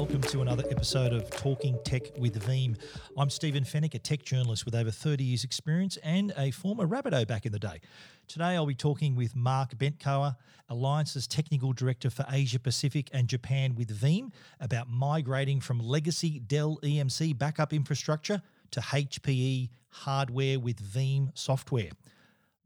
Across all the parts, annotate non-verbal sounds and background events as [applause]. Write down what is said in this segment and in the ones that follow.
welcome to another episode of Talking Tech with Veeam. I'm Stephen Fenech, a tech journalist with over 30 years' experience and a former Rabbitoh back in the day. Today I'll be talking with Mark Bentkower, Alliance's Technical Director for Asia Pacific and Japan with Veeam, about migrating from legacy Dell EMC backup infrastructure to HPE hardware with Veeam software.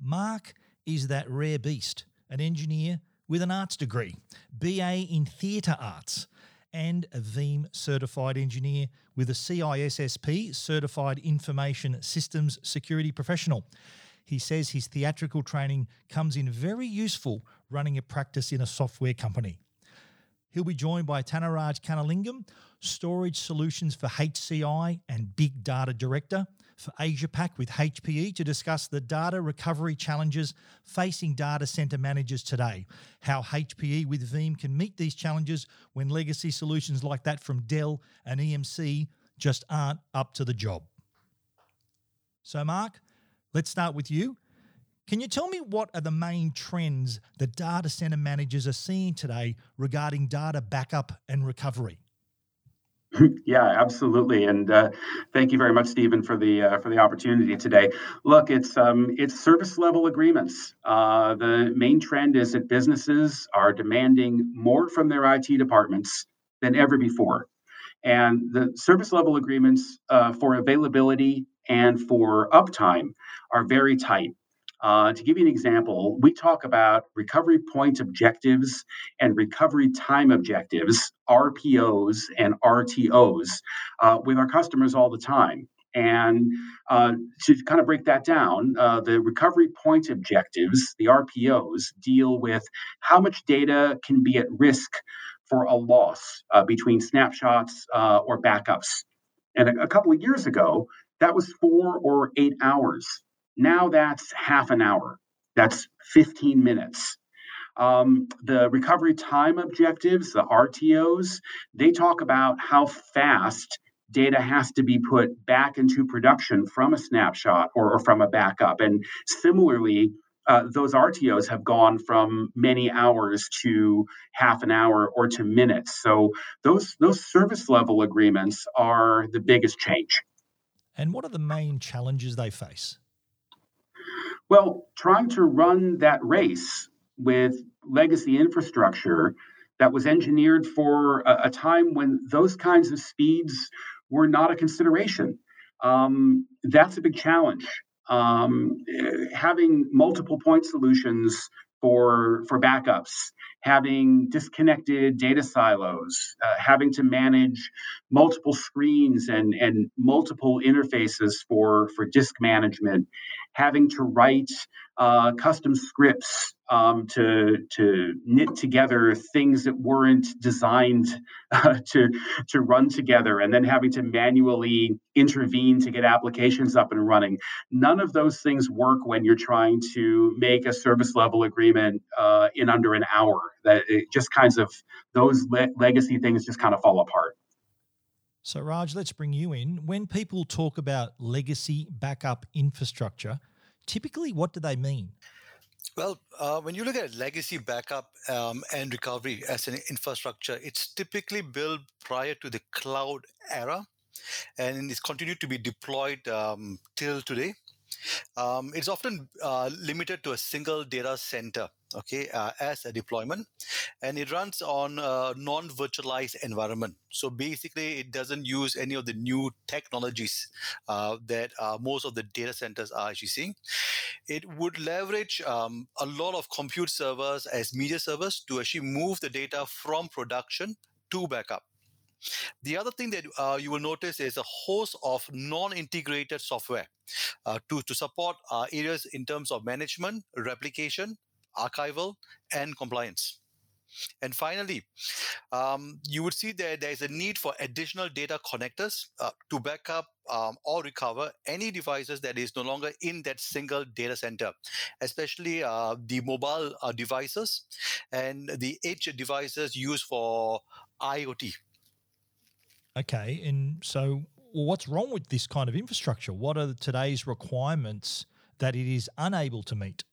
Mark is that rare beast, an engineer with an arts degree, BA in theatre arts, and a Veeam certified engineer with a CISSP certified information systems security professional. He says his theatrical training comes in very useful running a practice in a software company. He'll be joined by Thanaraj Kannalingam, Storage Solutions for HCI and Big Data Director for Asia Pac with HPE to discuss the data recovery challenges facing data center managers today, how HPE with Veeam can meet these challenges when legacy solutions like that from Dell and EMC just aren't up to the job. So, Mark, let's start with you. Can you tell me what are the main trends that data center managers are seeing today regarding data backup and recovery? [laughs] Yeah, absolutely, and uh, thank you very much, Stephen, for the uh, for the opportunity today. Look, it's um, it's service level agreements. Uh, the main trend is that businesses are demanding more from their IT departments than ever before, and the service level agreements uh, for availability and for uptime are very tight. Uh, to give you an example, we talk about recovery point objectives and recovery time objectives, RPOs and RTOs, uh, with our customers all the time. And uh, to kind of break that down, uh, the recovery point objectives, the RPOs, deal with how much data can be at risk for a loss uh, between snapshots uh, or backups. And a, a couple of years ago, that was four or eight hours now that's half an hour. That's 15 minutes. Um, the recovery time objectives, the RTOs, they talk about how fast data has to be put back into production from a snapshot or, or from a backup. And similarly, uh, those RTOs have gone from many hours to half an hour or to minutes. So those those service level agreements are the biggest change. And what are the main challenges they face? Well, trying to run that race with legacy infrastructure that was engineered for a, a time when those kinds of speeds were not a consideration. Um, that's a big challenge. Um, having multiple point solutions for for backups, having disconnected data silos, uh, having to manage multiple screens and and multiple interfaces for for disk management, having to write uh, custom scripts um, to to knit together things that weren't designed uh, to to run together, and then having to manually intervene to get applications up and running. None of those things work when you're trying to make a service level agreement uh, in under an hour. That it just kinds of those le- legacy things just kind of fall apart. So, Raj, let's bring you in. When people talk about legacy backup infrastructure, typically what do they mean? Well, uh, when you look at legacy backup um, and recovery as an infrastructure, it's typically built prior to the cloud era and it's continued to be deployed um, till today. Um, it's often uh, limited to a single data center, okay, uh, as a deployment, and it runs on a non-virtualized environment. So basically, it doesn't use any of the new technologies uh, that uh, most of the data centers are actually seeing. It would leverage um, a lot of compute servers as media servers to actually move the data from production to backup. The other thing that uh, you will notice is a host of non-integrated software uh, to, to support uh, areas in terms of management, replication, archival, and compliance. And finally, um, you would see that there is a need for additional data connectors uh, to back up um, or recover any devices that is no longer in that single data center, especially uh, the mobile uh, devices and the edge devices used for IoT. Okay, and so what's wrong with this kind of infrastructure? What are today's requirements that it is unable to meet?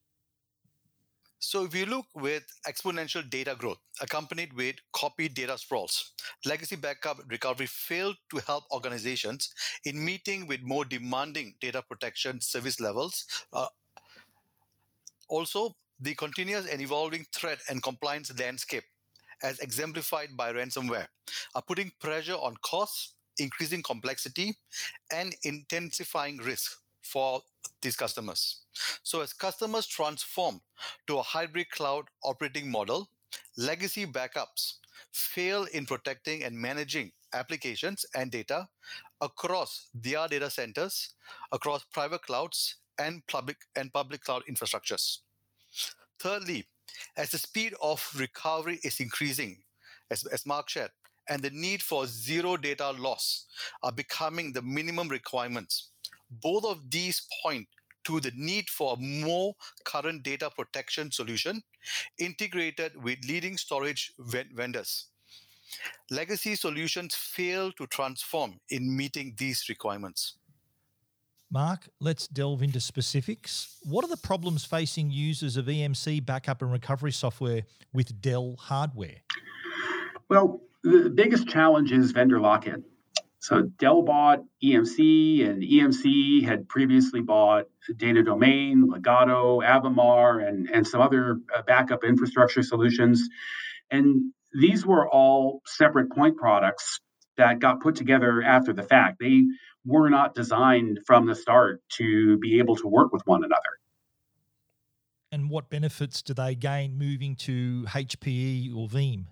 So if you look with exponential data growth accompanied with copy data sprawls, legacy backup recovery failed to help organizations in meeting with more demanding data protection service levels. Uh, also, the continuous and evolving threat and compliance landscape, as exemplified by ransomware, are putting pressure on costs, increasing complexity, and intensifying risk for these customers. So, as customers transform to a hybrid cloud operating model, legacy backups fail in protecting and managing applications and data across their data centers, across private clouds and public and public cloud infrastructures. Thirdly, as the speed of recovery is increasing, as, as Mark shared, and the need for zero data loss are becoming the minimum requirements, both of these point to the need for a more current data protection solution integrated with leading storage vendors. Legacy solutions fail to transform in meeting these requirements. Mark, let's delve into specifics. What are the problems facing users of EMC backup and recovery software with Dell hardware? Well, the biggest challenge is vendor lock in. So Dell bought EMC, and EMC had previously bought Data Domain, Legato, Avamar, and, and some other uh, backup infrastructure solutions. And these were all separate point products that got put together after the fact. They were not designed from the start to be able to work with one another. And what benefits do they gain moving to HPE or Veeam?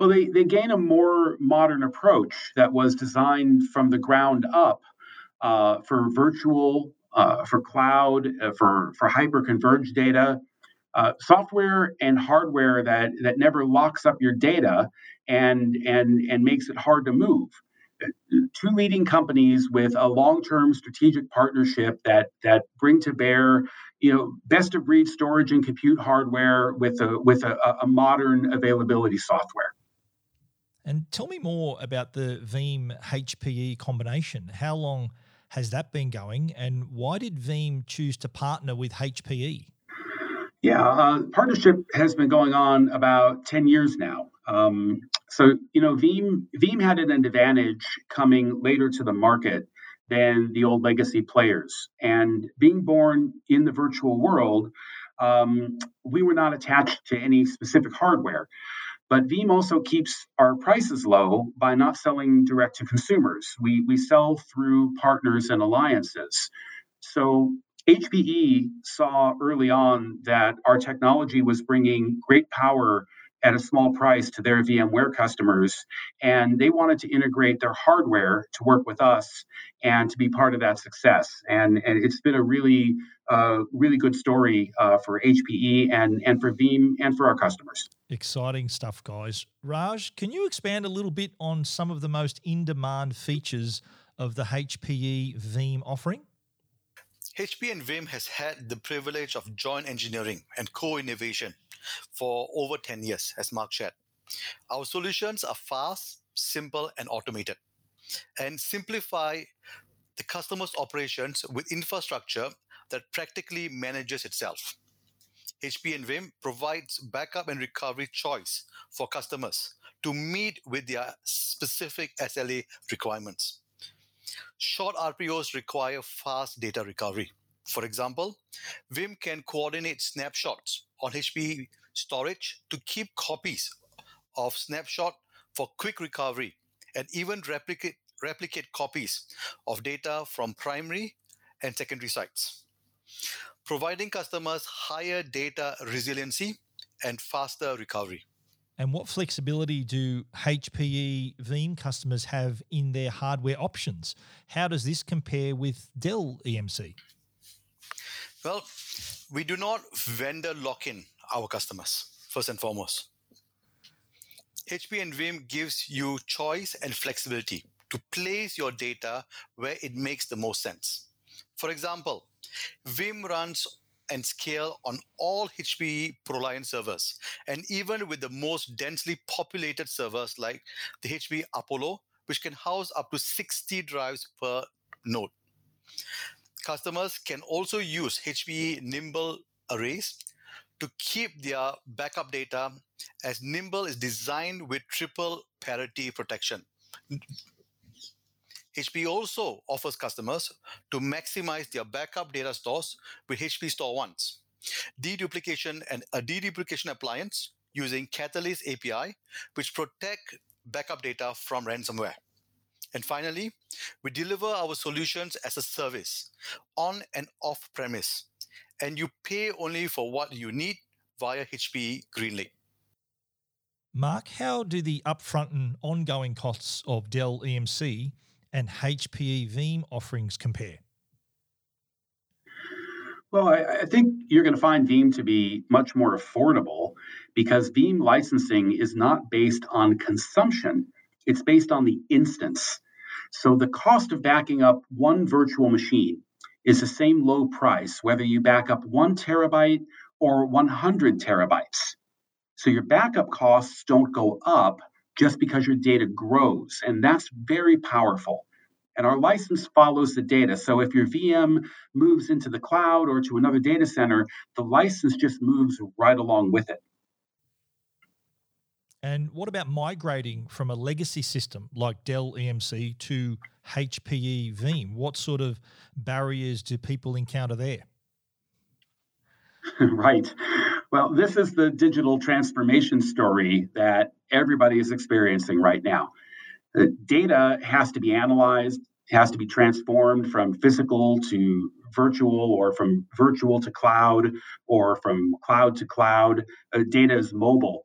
Well, they, they gain a more modern approach that was designed from the ground up uh, for virtual, uh, for cloud, uh, for, for hyper converged data, uh, software and hardware that, that never locks up your data and, and, and makes it hard to move. Two leading companies with a long-term strategic partnership that that bring to bear you know best of breed storage and compute hardware with a with a, a modern availability software and tell me more about the Veeam HPE combination. How long has that been going, and why did Veeam choose to partner with HPE? Yeah, uh, partnership has been going on about 10 years now. Um, so, you know, Veeam, Veeam had an advantage coming later to the market than the old legacy players. And being born in the virtual world, um, we were not attached to any specific hardware. But Veeam also keeps our prices low by not selling direct to consumers. We, we sell through partners and alliances. So HPE saw early on that our technology was bringing great power at a small price to their VMware customers. And they wanted to integrate their hardware to work with us and to be part of that success. And, and it's been a really, uh, really good story uh, for HPE and, and for Veeam and for our customers. Exciting stuff, guys. Raj, can you expand a little bit on some of the most in demand features of the HPE Veeam offering? HP and Veeam has had the privilege of joint engineering and co-innovation for over 10 years, as Mark shared. Our solutions are fast, simple, and automated, and simplify the customer's operations with infrastructure that practically manages itself. HP and Veeam provides backup and recovery choice for customers to meet with their specific SLA requirements. Short RPOs require fast data recovery. For example, Veeam can coordinate snapshots on HP storage to keep copies of snapshot for quick recovery and even replicate, replicate copies of data from primary and secondary sites, providing customers higher data resiliency and faster recovery. And what flexibility do HPE Veeam customers have in their hardware options? How does this compare with Dell EMC? Well, we do not vendor lock in our customers, first and foremost. HP and Veeam gives you choice and flexibility to place your data where it makes the most sense. For example, Veeam runs and scale on all HPE ProLiant servers, and even with the most densely populated servers like the HPE Apollo, which can house up to 60 drives per node. Customers can also use HPE Nimble arrays to keep their backup data as Nimble is designed with triple parity protection. HP also offers customers to maximize their backup data stores with HP StoreOnce, deduplication and a deduplication appliance using Catalyst API, which protect backup data from ransomware. And finally, we deliver our solutions as a service on and off premise, and you pay only for what you need via HP GreenLake. Mark, how do the upfront and ongoing costs of Dell EMC and HPE Veeam offerings compare? Well, I, I, think you're going to find Veeam to be much more affordable because Veeam licensing is not based on consumption, it's based on the instance. So the cost of backing up one virtual machine is the same low price, whether you back up one terabyte or 100 terabytes. So your backup costs don't go up just because your data grows. And that's very powerful. And our license follows the data. So if your VM moves into the cloud or to another data center, the license just moves right along with it. And what about migrating from a legacy system like Dell EMC to HPE Veeam? What sort of barriers do people encounter there? [laughs] right. Well, this is the digital transformation story that everybody is experiencing right now. The data has to be analyzed, has to be transformed from physical to virtual or from virtual to cloud or from cloud to cloud. Uh, data is mobile.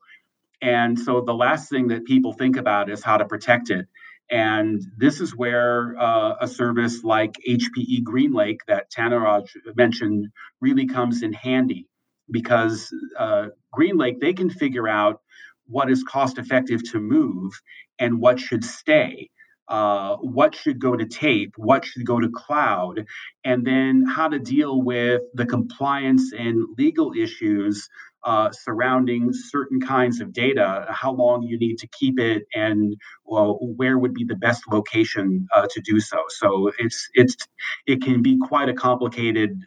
And so the last thing that people think about is how to protect it. And this is where uh, a service like HPE GreenLake that Thanaraj mentioned really comes in handy because uh, GreenLake, they can figure out what is cost effective to move and what should stay uh, what should go to tape, what should go to cloud, and then how to deal with the compliance and legal issues uh, surrounding certain kinds of data, how long you need to keep it, and well, where would be the best location uh, to do so. So it's it's it can be quite a complicated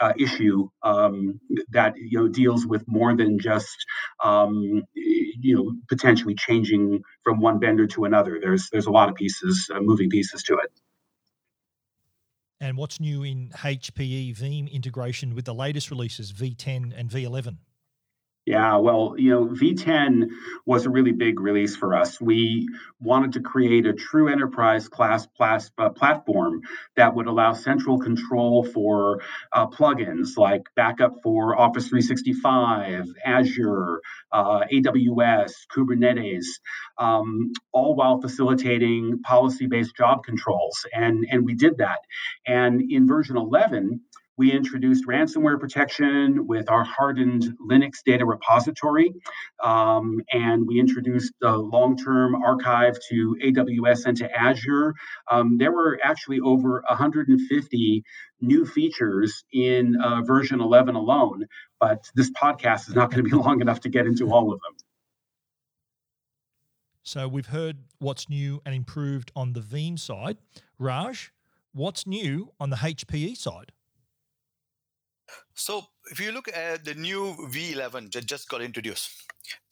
uh, issue um, that you know deals with more than just um, you know potentially changing from one vendor to another. There's there's a lot of pieces, uh, moving pieces to it. And what's new in HPE Veeam integration with the latest releases V10 and V11? Yeah, well, you know, V10 was a really big release for us. We wanted to create a true enterprise class uh, platform that would allow central control for uh, plugins like backup for Office 365, Azure, uh, AWS, Kubernetes, um, all while facilitating policy based job controls. And, and we did that. And in version 11, we introduced ransomware protection with our hardened Linux data repository, um, and we introduced the long-term archive to AWS and to Azure. Um, there were actually over 150 new features in uh, version 11 alone, but this podcast is not going to be [laughs] long enough to get into all of them. So we've heard what's new and improved on the Veeam side. Raj, what's new on the HPE side? So if you look at the new V11 that just got introduced,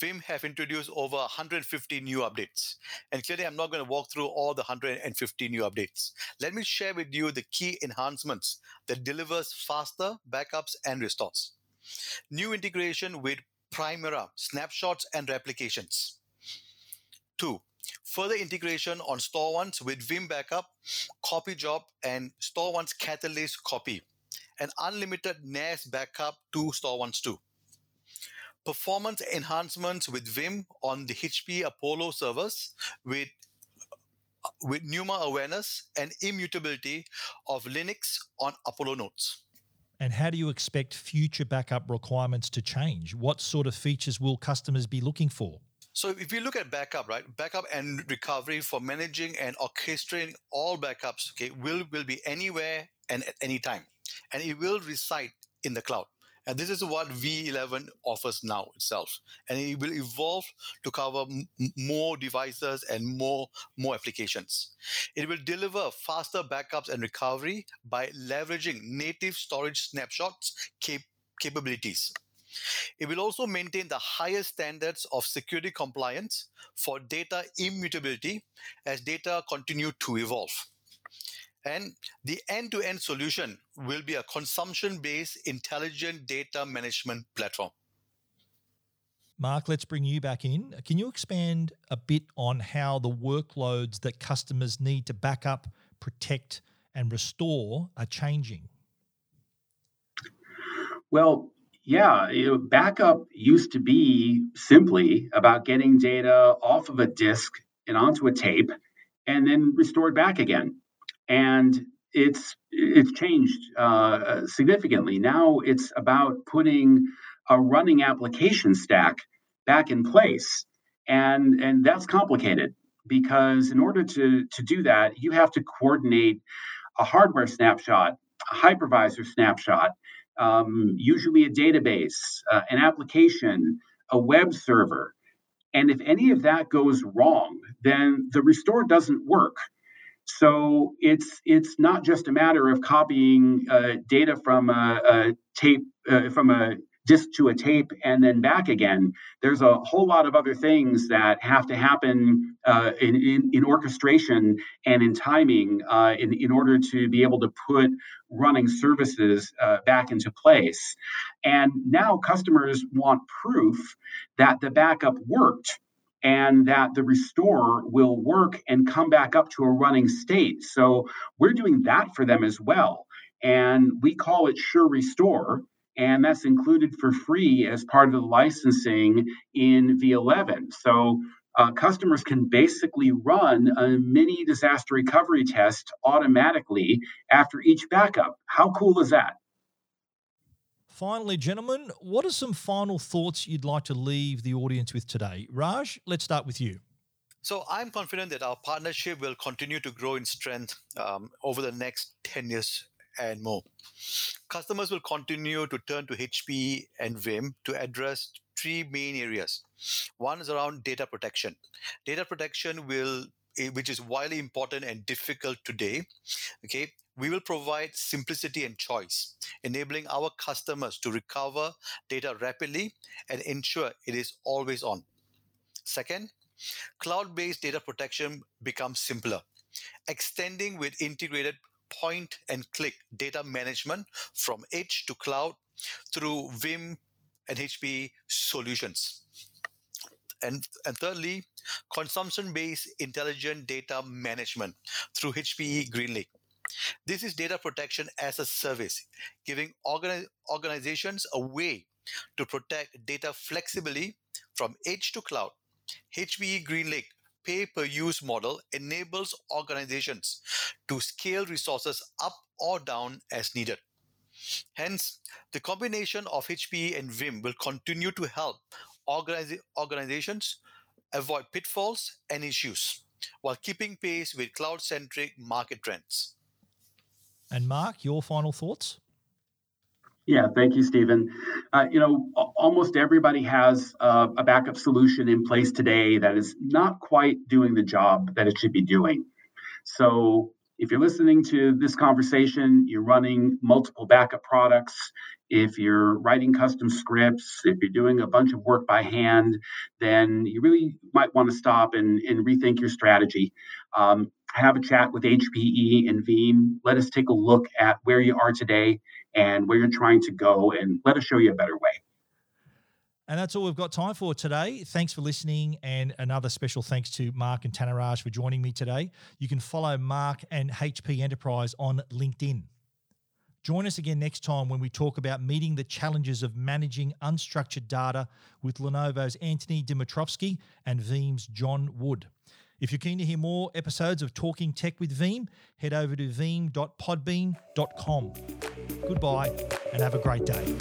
Veeam have introduced over 150 new updates. And clearly, I'm not going to walk through all the 150 new updates. Let me share with you the key enhancements that delivers faster backups and restores. New integration with Primera, snapshots and replications. Two, further integration on StoreOnce with Veeam Backup, Copy Job, and StoreOnce Catalyst Copy and unlimited NAS backup to StoreOnce 2. Performance enhancements with Veeam on the HP Apollo servers with uh, with NUMA awareness and immutability of Linux on Apollo nodes. And how do you expect future backup requirements to change? What sort of features will customers be looking for? So if you look at backup, right, backup and recovery for managing and orchestrating all backups, okay, will will be anywhere and at any time and it will reside in the cloud. And this is what V11 offers now itself. And it will evolve to cover m- more devices and more, more applications. It will deliver faster backups and recovery by leveraging native storage snapshots cap- capabilities. It will also maintain the highest standards of security compliance for data immutability as data continue to evolve. And the end to end solution will be a consumption based intelligent data management platform. Mark, let's bring you back in. Can you expand a bit on how the workloads that customers need to back up, protect, and restore are changing? Well, yeah, you know, backup used to be simply about getting data off of a disk and onto a tape and then restored back again. And it's it's changed uh, significantly. Now it's about putting a running application stack back in place, and and that's complicated because in order to to do that, you have to coordinate a hardware snapshot, a hypervisor snapshot, um, usually a database, uh, an application, a web server. And if any of that goes wrong, then the restore doesn't work. So it's it's not just a matter of copying uh, data from a, a tape uh, from a disk to a tape and then back again. There's a whole lot of other things that have to happen uh, in, in, in, orchestration and in timing uh, in, in order to be able to put running services uh, back into place. And now customers want proof that the backup worked and that the restore will work and come back up to a running state. So we're doing that for them as well. And we call it Sure Restore and that's included for free as part of the licensing in V11. So uh, customers can basically run a mini disaster recovery test automatically after each backup. How cool is that? Finally, gentlemen, what are some final thoughts you'd like to leave the audience with today? Raj, let's start with you. So I'm confident that our partnership will continue to grow in strength um, over the next 10 years and more. Customers will continue to turn to HP and Veeam to address three main areas. One is around data protection. Data protection will eh, which is widely important and difficult today okay we will provide simplicity and choice enabling our customers to recover data rapidly and ensure it is always on second cloud-based data protection becomes simpler extending with integrated point and click data management from edge to cloud through Veeam and HPE solutions. And, and thirdly, consumption based intelligent data management through HPE GreenLake. This is data protection as a service, giving organi- organizations a way to protect data flexibly from edge to cloud. HPE GreenLake pay per use model enables organizations to scale resources up or down as needed. Hence, the combination of HPE and Veeam will continue to help organize, organizations avoid pitfalls and issues while keeping pace with cloud centric market trends. And Mark, your final thoughts? Yeah, thank you, Stephen. Uh, you know, almost everybody has uh, a backup solution in place today that is not quite doing the job that it should be doing. So, if you're listening to this conversation, you're running multiple backup products. If you're writing custom scripts, if you're doing a bunch of work by hand, then you really might want to stop and, and rethink your strategy. Um, have a chat with HPE and Veeam. Let us take a look at where you are today and where you're trying to go, and let us show you a better way. And that's all we've got time for today. Thanks for listening. And another special thanks to Mark and Thanaraj for joining me today. You can follow Mark and HP Enterprise on LinkedIn. Join us again next time when we talk about meeting the challenges of managing unstructured data with Lenovo's Anthony Dimitrovsky and Veeam's John Wood. If you're keen to hear more episodes of Talking Tech with Veeam, head over to veeam.podbean.com. Goodbye and have a great day.